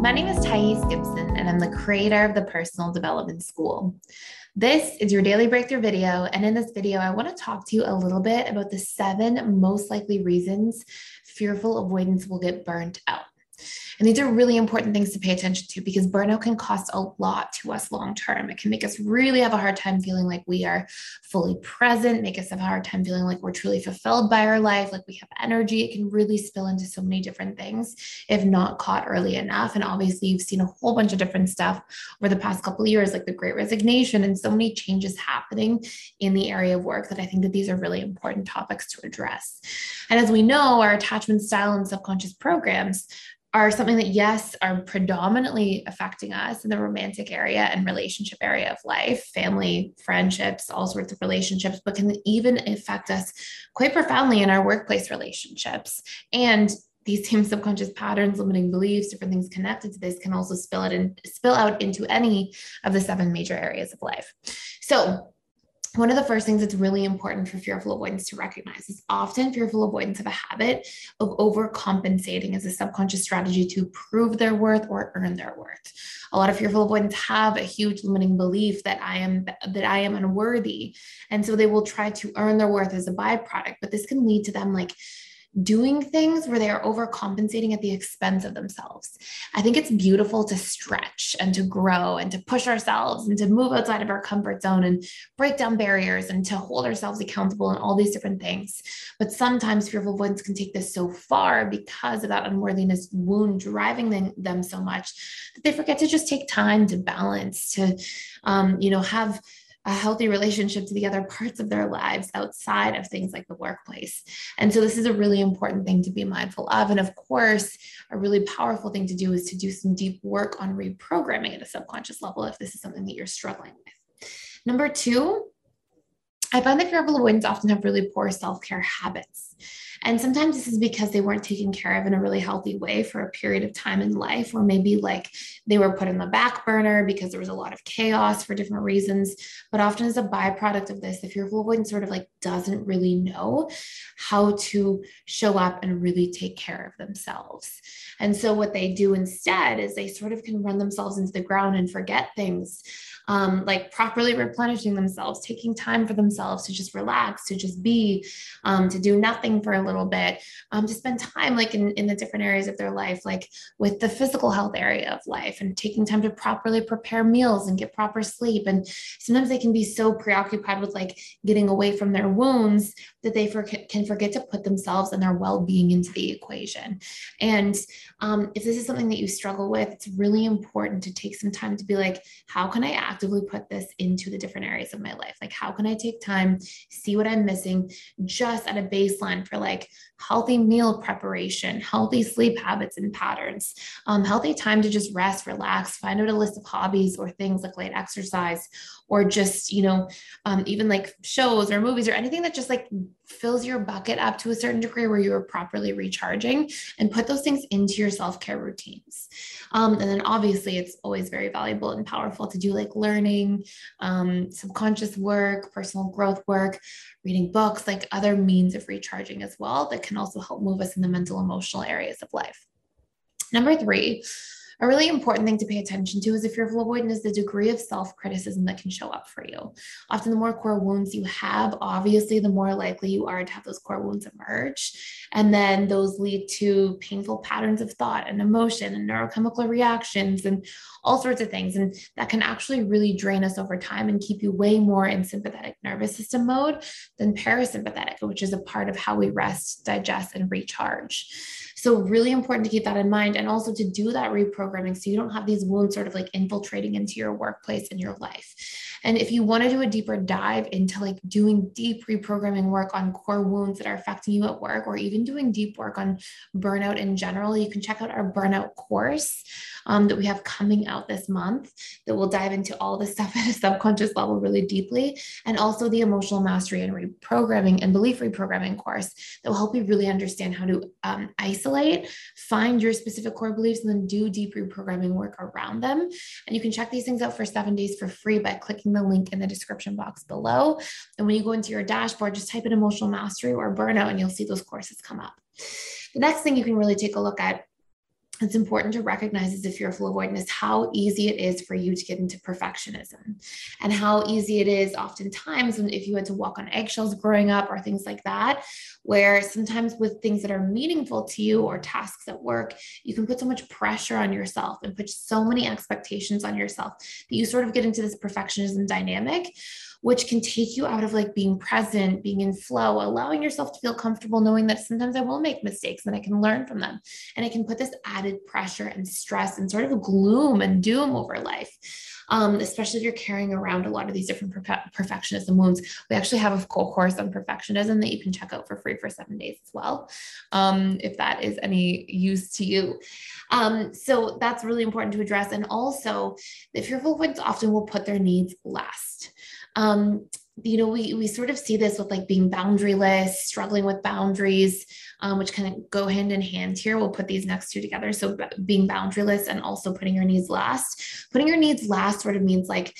My name is Thais Gibson, and I'm the creator of the Personal Development School. This is your daily breakthrough video. And in this video, I want to talk to you a little bit about the seven most likely reasons fearful avoidants will get burnt out. And these are really important things to pay attention to because burnout can cost a lot to us long term. It can make us really have a hard time feeling like we are fully present, make us have a hard time feeling like we're truly fulfilled by our life, like we have energy. It can really spill into so many different things if not caught early enough. And obviously, you've seen a whole bunch of different stuff over the past couple of years, like the great resignation and so many changes happening in the area of work that I think that these are really important topics to address. And as we know, our attachment style and subconscious programs are something that, yes, are predominantly affecting us in the romantic area and relationship area of life, family, friendships, all sorts of relationships, but can even affect us quite profoundly in our workplace relationships. And these same subconscious patterns, limiting beliefs, different things connected to this can also spill it and spill out into any of the seven major areas of life. So one of the first things that's really important for fearful avoidants to recognize is often fearful avoidants of a habit of overcompensating as a subconscious strategy to prove their worth or earn their worth. A lot of fearful avoidants have a huge limiting belief that I am that I am unworthy. And so they will try to earn their worth as a byproduct, but this can lead to them like doing things where they are overcompensating at the expense of themselves. I think it's beautiful to stretch and to grow and to push ourselves and to move outside of our comfort zone and break down barriers and to hold ourselves accountable and all these different things. But sometimes fearful avoidants can take this so far because of that unworthiness wound driving them, them so much that they forget to just take time to balance, to, um, you know, have a healthy relationship to the other parts of their lives outside of things like the workplace. And so this is a really important thing to be mindful of. And of course, a really powerful thing to do is to do some deep work on reprogramming at a subconscious level if this is something that you're struggling with. Number two, I find that fearful avoidants often have really poor self care habits. And sometimes this is because they weren't taken care of in a really healthy way for a period of time in life, or maybe like they were put in the back burner because there was a lot of chaos for different reasons. But often, as a byproduct of this, the fearful avoidance sort of like doesn't really know how to show up and really take care of themselves. And so, what they do instead is they sort of can run themselves into the ground and forget things um, like properly replenishing themselves, taking time for themselves to just relax, to just be, um, to do nothing for a little bit, um, to spend time like in, in the different areas of their life, like with the physical health area of life and taking time to properly prepare meals and get proper sleep. And sometimes they can be so preoccupied with like getting away from their wounds that they for, can forget to put themselves and their well-being into the equation. And um, if this is something that you struggle with, it's really important to take some time to be like, how can I actively put this into the different areas of my life. Like, how can I take time, see what I'm missing just at a baseline for like healthy meal preparation, healthy sleep habits and patterns, um, healthy time to just rest, relax, find out a list of hobbies or things like light exercise, or just, you know, um, even like shows or movies or anything that just like fills your bucket up to a certain degree where you are properly recharging and put those things into your self care routines. Um, and then obviously, it's always very valuable and powerful to do like learning, um, subconscious work, personal growth work, reading books, like other means of recharging as well that can also help move us in the mental, emotional areas of life. Number three, a really important thing to pay attention to is if you're avoidant is the degree of self-criticism that can show up for you. Often the more core wounds you have, obviously the more likely you are to have those core wounds emerge. And then those lead to painful patterns of thought and emotion and neurochemical reactions and all sorts of things. And that can actually really drain us over time and keep you way more in sympathetic nervous system mode than parasympathetic, which is a part of how we rest, digest, and recharge. So, really important to keep that in mind and also to do that reprogramming so you don't have these wounds sort of like infiltrating into your workplace and your life. And if you want to do a deeper dive into like doing deep reprogramming work on core wounds that are affecting you at work, or even doing deep work on burnout in general, you can check out our burnout course um, that we have coming out this month that will dive into all this stuff at a subconscious level really deeply. And also the emotional mastery and reprogramming and belief reprogramming course that will help you really understand how to um, isolate isolate, find your specific core beliefs, and then do deep reprogramming work around them. And you can check these things out for seven days for free by clicking the link in the description box below. And when you go into your dashboard, just type in emotional mastery or burnout, and you'll see those courses come up. The next thing you can really take a look at it's important to recognize as a fearful avoidance how easy it is for you to get into perfectionism and how easy it is oftentimes if you had to walk on eggshells growing up or things like that where sometimes with things that are meaningful to you or tasks at work you can put so much pressure on yourself and put so many expectations on yourself that you sort of get into this perfectionism dynamic which can take you out of like being present, being in flow, allowing yourself to feel comfortable knowing that sometimes I will make mistakes and I can learn from them. And I can put this added pressure and stress and sort of gloom and doom over life. Um, especially if you're carrying around a lot of these different perfectionism wounds. We actually have a full course on perfectionism that you can check out for free for seven days as well, um, if that is any use to you. Um, so that's really important to address. And also, the fearful ones often will put their needs last um, you know, we we sort of see this with like being boundaryless, struggling with boundaries, um, which kind of go hand in hand here. We'll put these next two together. So being boundaryless and also putting your needs last. Putting your needs last sort of means like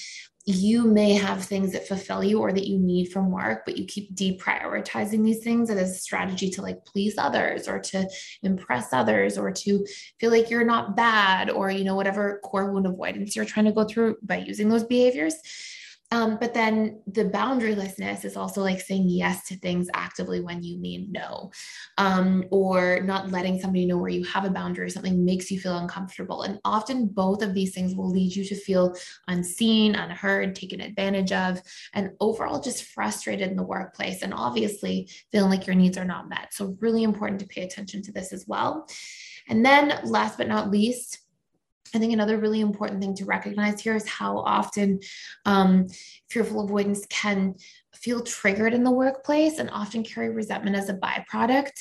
you may have things that fulfill you or that you need from work, but you keep deprioritizing these things as a strategy to like please others or to impress others or to feel like you're not bad or, you know, whatever core wound avoidance you're trying to go through by using those behaviors. Um, but then the boundarylessness is also like saying yes to things actively when you mean no, um, or not letting somebody know where you have a boundary or something makes you feel uncomfortable. And often both of these things will lead you to feel unseen, unheard, taken advantage of, and overall just frustrated in the workplace. And obviously feeling like your needs are not met. So, really important to pay attention to this as well. And then, last but not least, I think another really important thing to recognize here is how often um, fearful avoidants can feel triggered in the workplace and often carry resentment as a byproduct.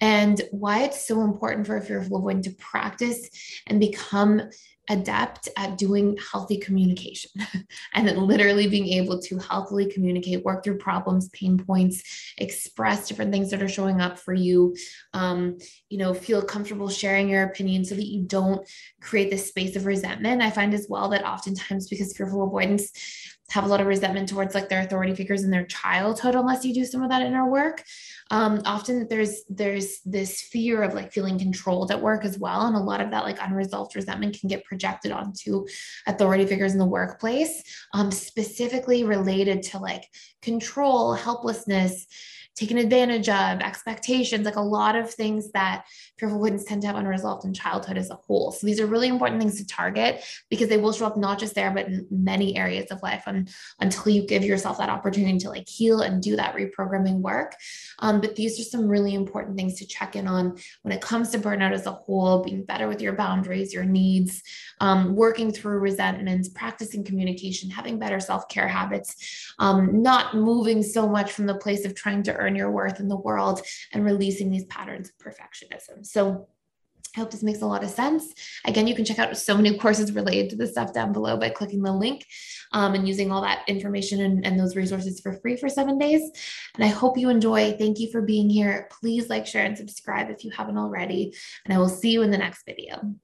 And why it's so important for a fearful avoidant to practice and become adept at doing healthy communication and then literally being able to healthily communicate, work through problems, pain points, express different things that are showing up for you. Um, you know, feel comfortable sharing your opinion so that you don't create this space of resentment. I find as well that oftentimes because fearful avoidants have a lot of resentment towards like their authority figures in their childhood unless you do some of that inner work. Um, often there's there's this fear of like feeling controlled at work as well and a lot of that like unresolved resentment can get projected onto authority figures in the workplace um, specifically related to like control helplessness taken advantage of, expectations, like a lot of things that fearful avoidants tend to have unresolved in childhood as a whole. So these are really important things to target because they will show up not just there, but in many areas of life and, until you give yourself that opportunity to like heal and do that reprogramming work. Um, but these are some really important things to check in on when it comes to burnout as a whole, being better with your boundaries, your needs, um, working through resentments, practicing communication, having better self-care habits, um, not moving so much from the place of trying to earn your worth in the world and releasing these patterns of perfectionism. So I hope this makes a lot of sense. Again, you can check out so many courses related to this stuff down below by clicking the link um, and using all that information and, and those resources for free for seven days. And I hope you enjoy. Thank you for being here. Please like, share, and subscribe if you haven't already. And I will see you in the next video.